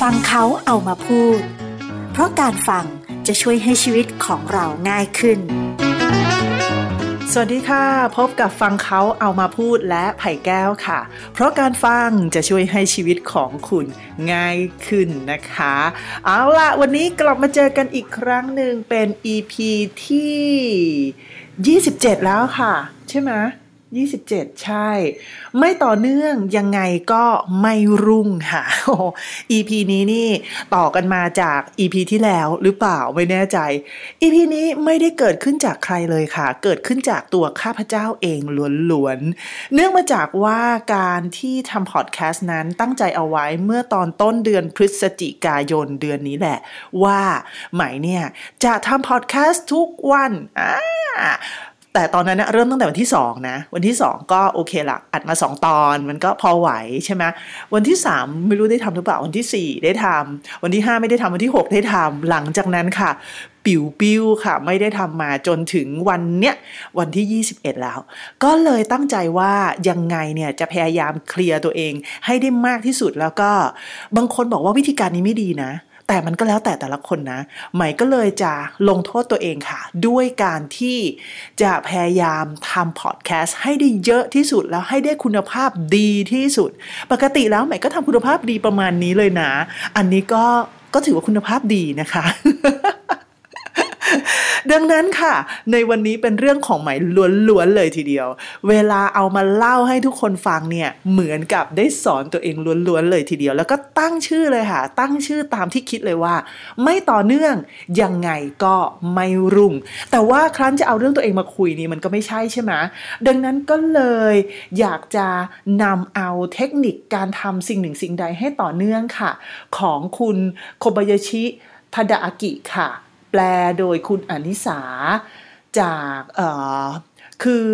ฟังเขาเอามาพูด เพราะการฟังจะช่วยให้ชีวิตของเราง่ายขึ้น สวัสดีค่ะ พบกับฟังเขาเอามาพูดและไผ่แก้วค่ะ เพราะการฟังจะช่วยให้ชีวิตของคุณง่ายขึ้นนะคะ เอาล่ะวันนี้กลับมาเจอกันอีกครั้งหนึ่งเป็น EP ที่ 27 แล้วค่ะ ใช่ไหม 27 ใช่ ไม่ต่อเนื่องยังไงก็ไม่รุ่งค่ะ EP นี้นี่ต่อกันมาจาก EP ที่แล้วหรือเปล่าไม่แน่ใจ EP นี้ไม่ได้เกิดขึ้นจากใครเลยค่ะ เกิดขึ้นจากตัวข้าพเจ้าเองล้วนๆ เนื่องมาจากว่าการที่ทำพอดแคสต์นั้นตั้งใจเอาไว้เมื่อตอนต้นเดือนพฤศจิกายนเดือนนี้แหละ ว่าไหมเนี่ยจะทำพอดแคสต์ทุกวันอ่า แต่ตอนนั้นนะเริ่มตั้งแต่วันที่2นะวันที่ 2 ก็โอเคละอัดมา 2 ตอนมันก็พอไหวใช่ไหมวันที่ 3 ไม่รู้ได้ทำหรือเปล่าวันที่ 4 ได้ทำวันที่ 5 ไม่ได้ทำวันที่ 6 ได้ทำหลังจากนั้นค่ะ ปิวปิวค่ะ ไม่ได้ทำมาจนถึงวันเนี้ยวันที่ 21 แล้ว ก็เลยตั้งใจว่ายังไงเนี่ยจะพยายามเคลียร์ตัวเองให้ได้มากที่สุดแล้วก็บางคนบอกว่าวิธีการนี้ไม่ดีนะ แต่มันก็แล้วแต่แต่ละคนนะใหม่ก็เลยจะลงโทษตัวเองค่ะ ด้วยการที่จะพยายามทำพอดแคสต์ให้ได้เยอะที่สุดแล้วให้ได้คุณภาพดีที่สุด ปกติแล้วใหม่ก็ทำคุณภาพดีประมาณนี้เลยนะ อันนี้ก็ก็ถือว่าคุณภาพดีนะคะ ดังนั้นค่ะ ในวันนี้เป็นเรื่องของไหมล้วนๆเลยทีเดียว เวลาเอามาเล่าให้ทุกคนฟังเนี่ยเหมือนกับได้สอนตัวเองล้วนๆเลยทีเดียว แล้วก็ตั้งชื่อเลยค่ะ ตั้งชื่อตามที่คิดเลยว่า ไม่ต่อเนื่องยังไงก็ไม่รุ่ง แต่ว่าครั้นจะเอาเรื่องตัวเองมาคุยนี่มันก็ไม่ใช่ใช่ไหมดังนั้นก็เลยอยากจะนำเอาเทคนิคการทำสิ่งหนึ่งสิ่งใดให้ต่อเนื่องค่ะ ของคุณโคบายาชิทาดาอากิค่ะ ลโดยคุณอนิสาจากคือ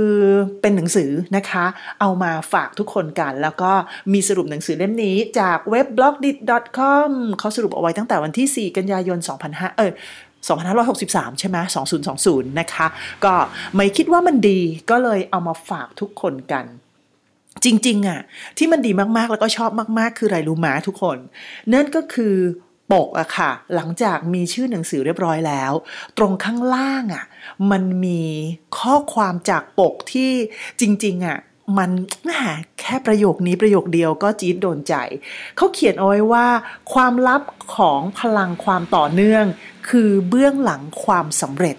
เป็นหนังสือนะคะ เอามาฝากทุกคนกัน แล้วก็มีสรุปหนังสือเล่มนี้จากเว็บ blogdit.com เขาสรุปเอาไว้ตั้งแต่วันที่ 4 กันยายน 2005เออ2563 ใช่ไหม2020 นะคะ ก็ไม่คิดว่ามันดีก็เลยเอามาฝากทุกคนกัน จริง ๆอะที่มันดีมากๆแล้วก็ชอบมาก ๆ คืออะไรรู้มาทุกคน นั่นก็คือ ปกอะค่ะ หลังจากมีชื่อหนังสือเรียบร้อยแล้ว ตรงข้างล่างอะมันมีข้อความจากปกที่จริง ๆอะมันแค่ประโยคนี้ประโยคเดียวก็จี๊ดโดนใจ เขาเขียนเอาไว้ว่า ความลับของพลังความต่อเนื่อง คือเบื้องหลังความสำเร็จ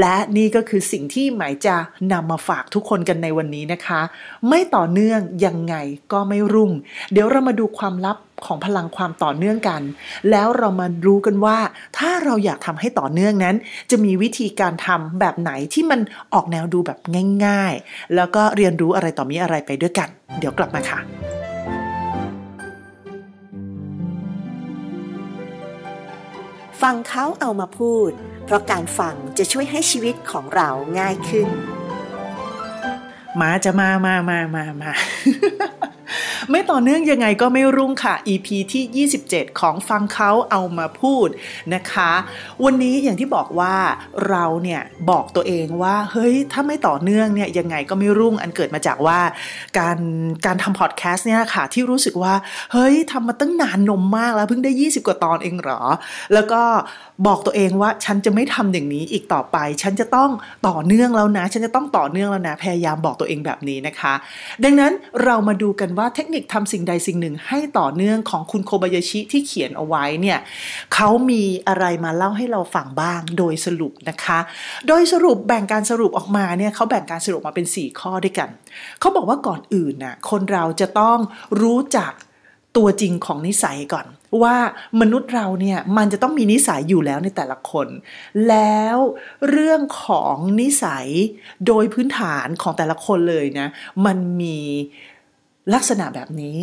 และนี่ก็คือสิ่งที่หมายจะนำมาฝากทุกคนกันในวันนี้นะคะ ไม่ต่อเนื่องยังไงก็ไม่รุ่ง เดี๋ยวเรามาดูความลับ ของพลังความต่อเนื่องกัน แล้วเรามารู้กันว่า ถ้าเราอยากทำให้ต่อเนื่องนั้น จะมีวิธีการทำแบบไหนที่มันออกแนวดูแบบง่าย ๆ แล้วก็เรียนรู้อะไรต่อมีอะไรไปด้วยกัน เดี๋ยวกลับมาค่ะฟังเขาเอามาพูด เพราะการฟังจะช่วยให้ชีวิตของเราง่ายขึ้น มาจะมามามามามา ไม่ต่อเนื่องยังไงก็ไม่รุ่งค่ะ EP ที่ 27 ของฟังเขาเอามาพูดนะคะ วันนี้อย่างที่บอกว่าเราเนี่ยบอกตัวเองว่าเฮ้ยถ้าไม่ต่อเนื่องเนี่ยยังไงก็ไม่รุ่งอันเกิดมาจากว่า การการทำพอดแคสต์เนี่ยค่ะที่รู้สึกว่าเฮ้ยทำมาตั้งนานนมมากแล้วเพิ่งได้ 20 กว่าตอนเองเหรอ แล้วก็บอกตัวเองว่าฉันจะไม่ทำอย่างนี้อีกต่อไป ฉันจะต้องต่อเนื่องแล้วนะ ฉันจะต้องต่อเนื่องแล้วนะพยายามบอกตัวเองแบบนี้นะคะ ดังนั้นเรามาดูกันว่าเทคนิคทำสิ่งใดสิ่งหนึ่งให้ต่อเนื่องของคุณโคบายาชิที่เขียนเอาไว้เนี่ยเขามีอะไรมาเล่าให้เราฟังบ้างโดยสรุปนะคะ โดยสรุปแบ่งการสรุปออกมาเนี่ยเขาแบ่งการสรุปมาเป็น 4 ข้อด้วยกัน เขาบอกว่าก่อนอื่นน่ะคนเราจะต้องรู้จักตัวจริงของนิสัยก่อนว่ามนุษย์เราเนี่ยมันจะต้องมีนิสัยอยู่แล้วในแต่ละคน แล้วเรื่องของนิสัยโดยพื้นฐานของแต่ละคนเลยนะ มันมี ลักษณะแบบนี้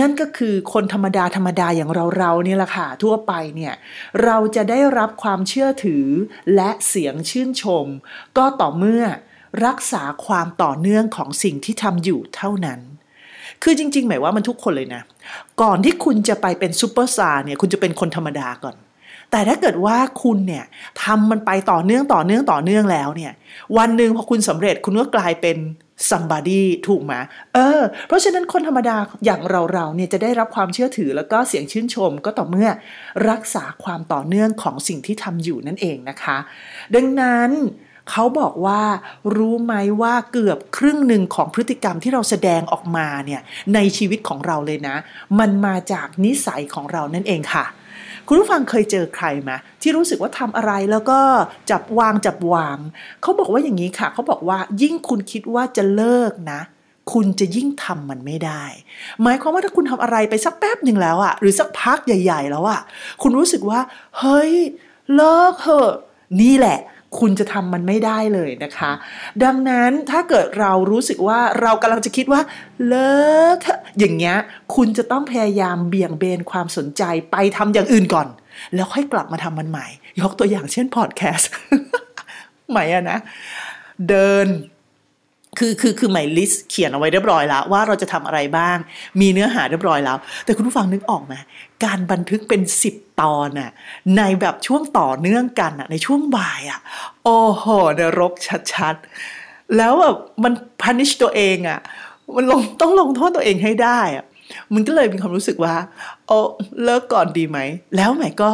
นั่นก็คือคนธรรมดาธรรมดาอย่างเราเราเนี่ยแหละค่ะทั่วไปเนี่ยเราจะได้รับความเชื่อถือและเสียงชื่นชม ก็ต่อเมื่อรักษาความต่อเนื่องของสิ่งที่ทำอยู่เท่านั้น คือจริงๆ หมายว่ามันทุกคนเลยนะ ก่อนที่คุณจะไปเป็นซูเปอร์สตาร์เนี่ยคุณจะเป็นคนธรรมดาก่อนแต่ถ้าเกิดว่าคุณเนี่ยทำมันไปต่อเนื่องต่อเนื่องต่อเนื่องแล้วเนี่ย วันหนึ่งพอคุณสำเร็จคุณก็กลายเป็น somebody ถูกไหมเออ เพราะฉะนั้นคนธรรมดาอย่างเราเราเนี่ยจะได้รับความเชื่อถือแล้วก็เสียงชื่นชมก็ต่อเมื่อรักษาความต่อเนื่องของสิ่งที่ทำอยู่นั่นเองนะคะ ดังนั้นเขาบอกว่ารู้ไหมว่าเกือบครึ่งหนึ่งของพฤติกรรมที่เราแสดงออกมาเนี่ยในชีวิตของเราเลยนะ มันมาจากนิสัยของเรานั่นเองค่ะ คุณผู้ฟังเคยเจอใครไหมที่รู้สึกว่าทำอะไรแล้วก็จับวางจับวาง เขาบอกว่าอย่างนี้ค่ะ เขาบอกว่ายิ่งคุณคิดว่าจะเลิกนะ คุณจะยิ่งทำมันไม่ได้ หมายความว่าถ้าคุณทำอะไรไปสักแป๊บหนึ่งแล้วอะหรือสักพักใหญ่ ๆ แล้วอะคุณรู้สึกว่า เฮ้ย เลิกเถอะนี่แหละ คุณจะทำมันไม่ได้เลยนะคะ ดังนั้นถ้าเกิดเรารู้สึกว่าเรากำลังจะคิดว่า เลิกอะอย่างเงี้ยคุณจะต้องพยายามเบี่ยงเบนความสนใจไปทำอย่างอื่นก่อน แล้วค่อยกลับมาทำมันใหม่ ยกตัวอย่างเช่นพอดแคสต์ใหม่อะนะ เดิน คือคือคือหมายลิสต์เขียนเอาไว้เรียบร้อยแล้ว ว่าเราจะทำอะไรบ้าง มีเนื้อหาเรียบร้อยแล้ว แต่คุณผู้ฟังนึกออกไหมการบันทึกเป็นสิบตอนน่ะในแบบช่วงต่อเนื่องกันน่ะในช่วงบ่ายอะโอ้โหนรกชัดๆ แล้วแบบมันพันิชตัวเองอะมันลงต้องลงโทษตัวเองให้ได้อะมันก็เลยมีความรู้สึกว่าโอ้เลิกก่อนดีไหม แล้วหม่ก็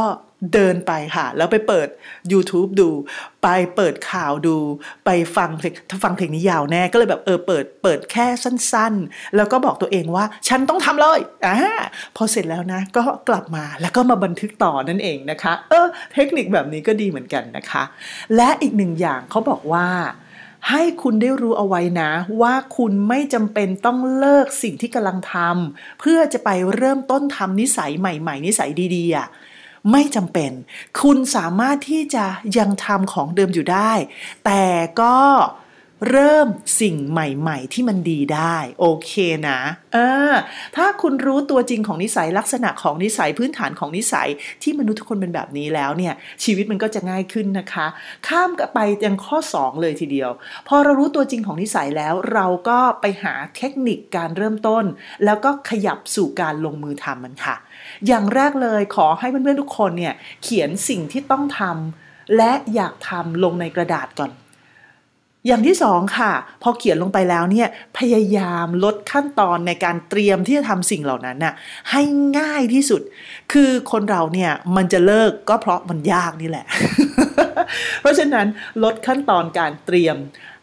เดินไปค่ะ แล้วไปเปิด YouTube ดู ไปเปิดข่าวดู ไปฟังเพลงถ้าฟังเพลงนี้ยาวแน่ ก็เลยแบบเออเปิดเปิดแค่สั้นๆ แล้วก็บอกตัวเองว่า ฉันต้องทำเลยอ่าพอเสร็จแล้วนะ ก็กลับมาแล้วก็มาบันทึกต่อนั่นเองนะคะ เออ เทคนิคแบบนี้ก็ดีเหมือนกันนะคะ และอีกหนึ่งอย่างเขาบอกว่าให้คุณได้รู้เอาไว้นะ ว่าคุณไม่จำเป็นต้องเลิกสิ่งที่กำลังทำเพื่อจะไปเริ่มต้นทำนิสัยใหม่ ๆ นิสัยดีๆอะ ไม่จำเป็น คุณสามารถที่จะยังทำของเดิมอยู่ได้ แต่ก็ เริ่มสิ่งใหม่ ๆ ที่มันดีได้ โอเคนะเออถ้าคุณรู้ตัวจริงของนิสัยลักษณะของนิสัยพื้นฐานของนิสัยที่มนุษย์ทุกคนเป็นแบบนี้แล้วเนี่ย ชีวิตมันก็จะง่ายขึ้นนะคะ ข้ามไปยังข้อ 2 เลยทีเดียว พอเรารู้ตัวจริงของนิสัยแล้ว เราก็ไปหาเทคนิคการเริ่มต้น แล้วก็ขยับสู่การลงมือทำมันค่ะ อย่างแรกเลยขอให้เพื่อนๆทุกคนเนี่ยเขียนสิ่งที่ต้องทำและอยากทำลงในกระดาษก่อน อย่างที่สองค่ะ พอเขียนลงไปแล้วเนี่ยพยายามลดขั้นตอนในการเตรียมที่จะทำสิ่งเหล่านั้นน่ะให้ง่ายที่สุด คือคนเราเนี่ยมันจะเลิกก็เพราะมันยากนี่แหละ เพราะฉะนั้นลดขั้นตอนการเตรียม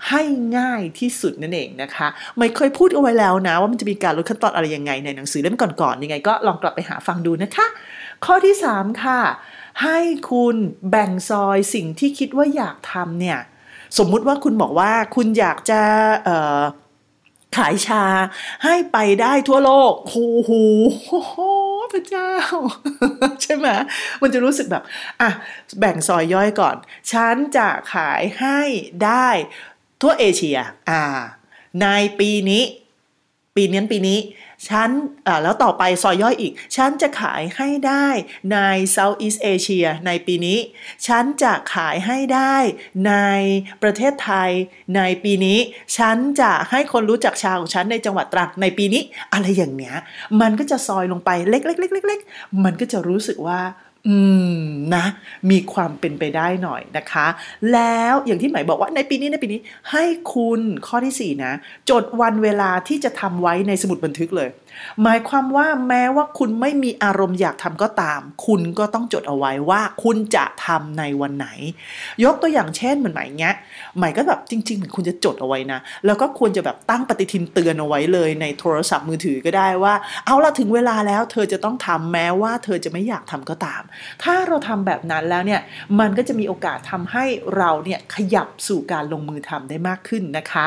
ให้ง่ายที่สุดนั่นเองนะคะ ไม่เคยพูดเอาไว้แล้วนะ ว่ามันจะมีการลดขั้นตอนอะไรยังไงในหนังสือเล่มก่อนๆยังไง ก็ลองกลับไปหาฟังดูนะคะ ข้อที่ 3 ค่ะ ให้คุณแบ่งซอยสิ่งที่คิดว่าอยากทำเนี่ย สมมุติว่าคุณบอกว่าคุณอยากจะขายชาให้ไปได้ทั่วโลกโอ้โหพระเจ้า ใช่ไหมมันจะรู้สึกแบบ อะ แบ่งซอยย่อยก่อน ฉันจะขายให้ได้ทั่วเอเชีย อ่า ในปีนี้ ปีนี้ปีนี้ฉันแล้วต่อไปซอยย่อยอีก ฉันจะขายให้ได้ใน Southeast Asia ในปีนี้ ฉันจะขายให้ได้ในประเทศไทยในปีนี้ ฉันจะให้คนรู้จักชาของฉันในจังหวัดตรังในปีนี้ อะไรอย่างเนี้ย มันก็จะซอยลงไปเล็กๆๆๆมันก็จะรู้สึกว่า อืมนะ มีความเป็นไปได้หน่อยนะคะ แล้วอย่างที่หมายบอกว่าในปีนี้ในปีนี้ให้คุณข้อที่ 4 นะ จดวันเวลาที่จะทำไว้ในสมุดบันทึกเลย หมายความว่าแม้ว่าคุณไม่มีอารมณ์อยากทำก็ตาม คุณก็ต้องจดเอาไว้ว่าคุณจะทำในวันไหน ยกตัวอย่างเช่นเหมือนหมายเงี้ยหมายก็แบบจริงๆเหมือนคุณจะจดเอาไว้นะ แล้วก็ควรจะแบบตั้งปฏิทินเตือนเอาไว้เลยในโทรศัพท์มือถือก็ได้ว่า เอาละถึงเวลาแล้วเธอจะต้องทำแม้ว่าเธอจะไม่อยากทำก็ตาม ถ้าเราทำแบบนั้นแล้วเนี่ยมันก็จะมีโอกาสทำให้เราเนี่ยขยับสู่การลงมือทำได้มากขึ้นนะคะ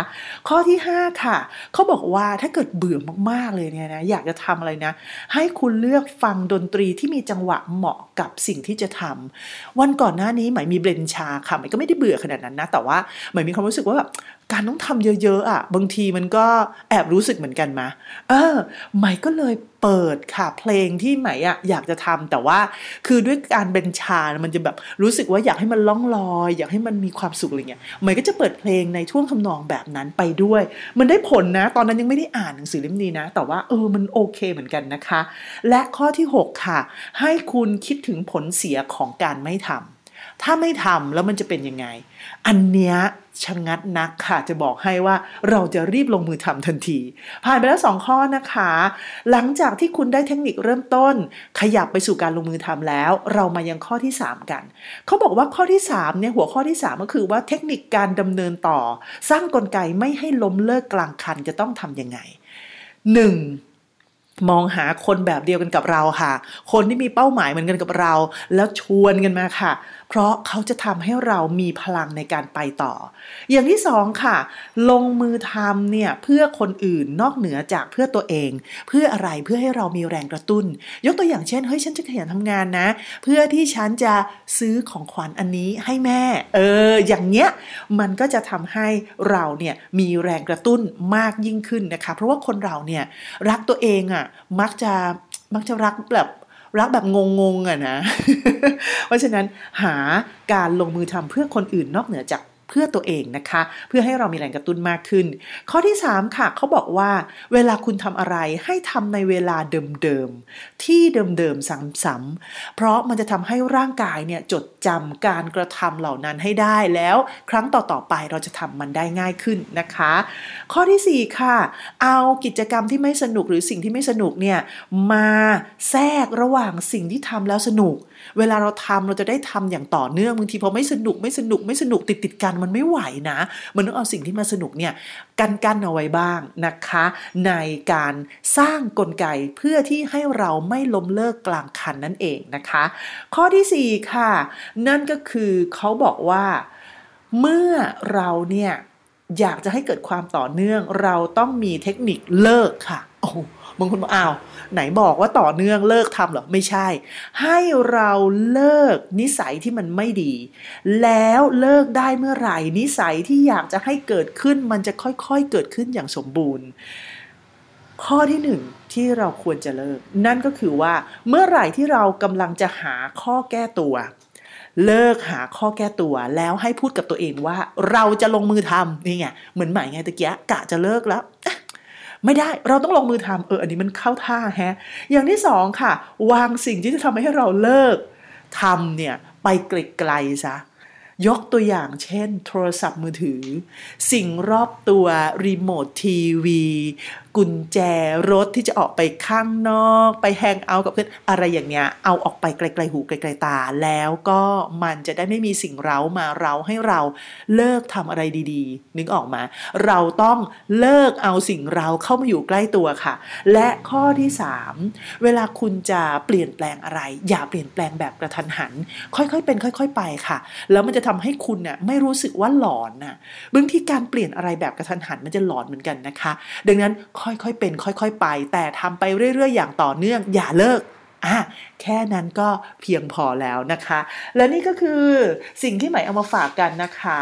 ข้อที่ 5 ค่ะเขาบอกว่าถ้าเกิดเบื่อมากๆเลยเนี่ยนะอยากจะทำอะไรนะ ให้คุณเลือกฟังดนตรีที่มีจังหวะเหมาะกับสิ่งที่จะทำวันก่อนหน้านี้หมายมีเบรนชาค่ะหมายก็ไม่ได้เบื่อขนาดนั้นนะ แต่ว่าหมายมีความรู้สึกว่าแบบ การต้องทำเยอะๆอะ บางทีมันก็แอบรู้สึกเหมือนกันมาเออหมายก็เลยเปิดค่ะ เพลงที่ไหมอะอยากจะทำแต่ว่าคือด้วยการเป็นชา มันจะแบบรู้สึกว่าอยากให้มันล่องลอย อยากให้มันมีความสุขอะไรเงี้ยไหมก็จะเปิดเพลงในท่วงทำนองแบบนั้นไปด้วย มันได้ผลนะ ตอนนั้นยังไม่ได้อ่านหนังสือเล่มนี้นะ แต่ว่าเออมันโอเคเหมือนกันนะคะ และข้อที่ 6 ค่ะ ให้คุณคิดถึงผลเสียของการไม่ทำ ถ้าไม่ทำแล้วมันจะเป็นยังไง อันเนี้ยชะงัดนักค่ะ จะบอกให้ว่าเราจะรีบลงมือทำทันที ผ่านไปแล้วสองข้อนะคะ หลังจากที่คุณได้เทคนิคเริ่มต้น ขยับไปสู่การลงมือทำแล้ว เรามายังข้อที่ 3 กัน เขาบอกว่าข้อที่3เนี่ยหัวข้อที่ 3 ก็คือว่าเทคนิคการดำเนินต่อ สร้างกลไกไม่ให้ล้มเลิกกลางคันจะต้องทำยังไง 1. มองหาคนแบบเดียวกันกับเราค่ะ คนที่มีเป้าหมายเหมือนกันกับเรา แล้วชวนกันมาค่ะ เพราะเขาจะทำให้เรามีพลังในการไปต่อ อย่างที่สองค่ะ ลงมือทำเนี่ยเพื่อคนอื่นนอกเหนือจากเพื่อตัวเอง เพื่ออะไรเพื่อให้เรามีแรงกระตุ้น ยกตัวอย่างเช่นเฮ้ยฉันจะขยันทำงานนะ เพื่อที่ฉันจะซื้อของขวัญอันนี้ให้แม่ เออ อย่างเนี้ยมันก็จะทำให้เราเนี่ยมีแรงกระตุ้นมากยิ่งขึ้นนะคะ เพราะว่าคนเราเนี่ยรักตัวเองอะ่ะมักจะมักจะรักแบบ รักแบบงงๆอะนะ เพราะฉะนั้นหาการลงมือทำเพื่อคนอื่นนอกเหนือจาก เพื่อตัวเองนะคะ เพื่อให้เรามีแรงกระตุ้นมากขึ้น ข้อที่ 3 ค่ะเขาบอกว่า เวลาคุณทำอะไรให้ทำในเวลาเดิมๆที่เดิมๆซ้ำๆเพราะมันจะทำให้ร่างกายเนี่ยจดจำการกระทำเหล่านั้นให้ได้แล้ว ครั้งต่อๆไปเราจะทำมันได้ง่ายขึ้นนะคะ ข้อที่ 4 ค่ะ เอากิจกรรมที่ไม่สนุกหรือสิ่งที่ไม่สนุกเนี่ยมาแทรกระหว่างสิ่งที่ทำแล้วสนุก เวลาเราทำเราจะได้ทำอย่างต่อเนื่องบางทีพอไม่สนุกไม่สนุกไม่สนุกติดติดกันมันไม่ไหวนะ มันต้องเอาสิ่งที่มาสนุกเนี่ยกันกันเอาไว้บ้างนะคะ ในการสร้างกลไกเพื่อที่ให้เราไม่ล้มเลิกกลางคันนั่นเองนะคะ ข้อที่ 4 ค่ะ นั่นก็คือเขาบอกว่าเมื่อเราเนี่ยอยากจะให้เกิดความต่อเนื่อง เราต้องมีเทคนิคเลิกค่ะโอ้ บางคนบอกอ้าวไหนบอกว่าต่อเนื่องเลิกทำเหรอ ไม่ใช่ ให้เราเลิกนิสัยที่มันไม่ดี แล้วเลิกได้เมื่อไหร่ นิสัยที่อยากจะให้เกิดขึ้นมันจะค่อยๆเกิดขึ้นอย่างสมบูรณ์ ข้อที่หนึ่งที่เราควรจะเลิก นั่นก็คือว่าเมื่อไหร่ที่เรากำลังจะหาข้อแก้ตัว เลิกหาข้อแก้ตัวแล้วให้พูดกับตัวเองว่า เราจะลงมือทำนี่ไงเหมือนหมายไงตะเกียกะจะเลิกแล้ว ไม่ได้เราต้องลงมือทำเอออันนี้มันเข้าท่าแฮะ อย่างที่สองค่ะ วางสิ่งที่จะทำให้เราเลิกทำเนี่ยไปไกลๆซะยกตัวอย่างเช่น โทรศัพท์มือถือ สิ่งรอบตัวรีโมททีวี กุญแจรถที่จะออกไปข้างนอก ไปแฮงเอาท์กับเพื่อนอะไรอย่างเงี้ย เอาออกไปไกลๆหูไกลๆตา แล้วก็มันจะได้ไม่มีสิ่งเร้ามาเร้าให้เราเลิกทำอะไรดีๆ นึกออกมา เราต้องเลิกเอาสิ่งเราเข้ามาอยู่ใกล้ตัวค่ะ และข้อที่ 3 เวลาคุณจะเปลี่ยนแปลงอะไร อย่าเปลี่ยนแปลงแบบกระทันหัน ค่อยๆเป็น ค่อย ๆ ไปค่ะ แล้วมันจะทำให้คุณเนี่ยไม่รู้สึกว่าหลอนน่ะบางทีการเปลี่ยนอะไรแบบกระทันหันมันจะหลอนเหมือนกันนะคะ ดังนั้นค่อยๆเป็น ค่อยๆไป แต่ทำไปเรื่อยๆ อย่างต่อเนื่องอย่าเลิกอะแค่นั้นก็เพียงพอแล้วนะคะ และนี่ก็คือสิ่งที่ใหม่เอามาฝากกันนะคะ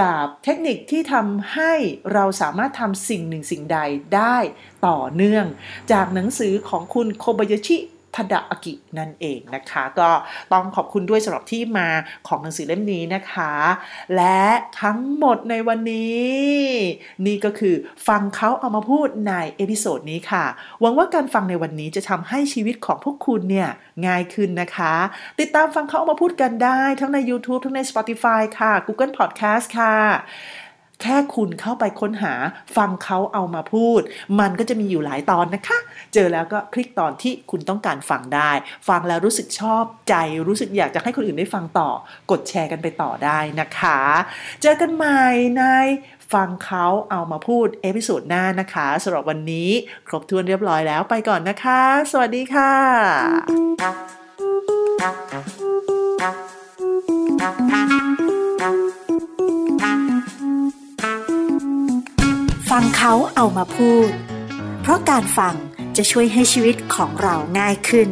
กับเทคนิคที่ทำให้เราสามารถทำสิ่งหนึ่งสิ่งใดได้ต่อเนื่อง จากหนังสือของคุณโคบายาชิ ทดะอากินั่นเองนะคะ ก็ต้องขอบคุณด้วยสำหรับที่มาของหนังสือเล่มนี้นะคะ และทั้งหมดในวันนี้ นี่ก็คือฟังเขาเอามาพูดใน episode นี้ค่ะ หวังว่าการฟังในวันนี้จะทำให้ชีวิตของพวกคุณเนี่ยง่ายขึ้นนะคะ ติดตามฟังเขาเอามาพูดกันได้ ทั้งใน YouTube ทั้งใน Spotify ค่ะ Google Podcast ค่ะ แค่คุณเข้าไปค้นหาฟังเขาเอามาพูด มันก็จะมีอยู่หลายตอนนะคะ เจอแล้วก็คลิกตอนที่คุณต้องการฟังได้ ฟังแล้วรู้สึกชอบใจ รู้สึกอยากจะให้คนอื่นได้ฟังต่อ กดแชร์กันไปต่อได้นะคะ เจอกันใหม่ในฟังเขาเอามาพูด episode หน้านะคะสำหรับวันนี้ ครบถ้วนเรียบร้อยแล้วไปก่อนนะคะ สวัสดีค่ะ เขาเอามาพูด เพราะการฟังจะช่วยให้ชีวิตของเราง่ายขึ้น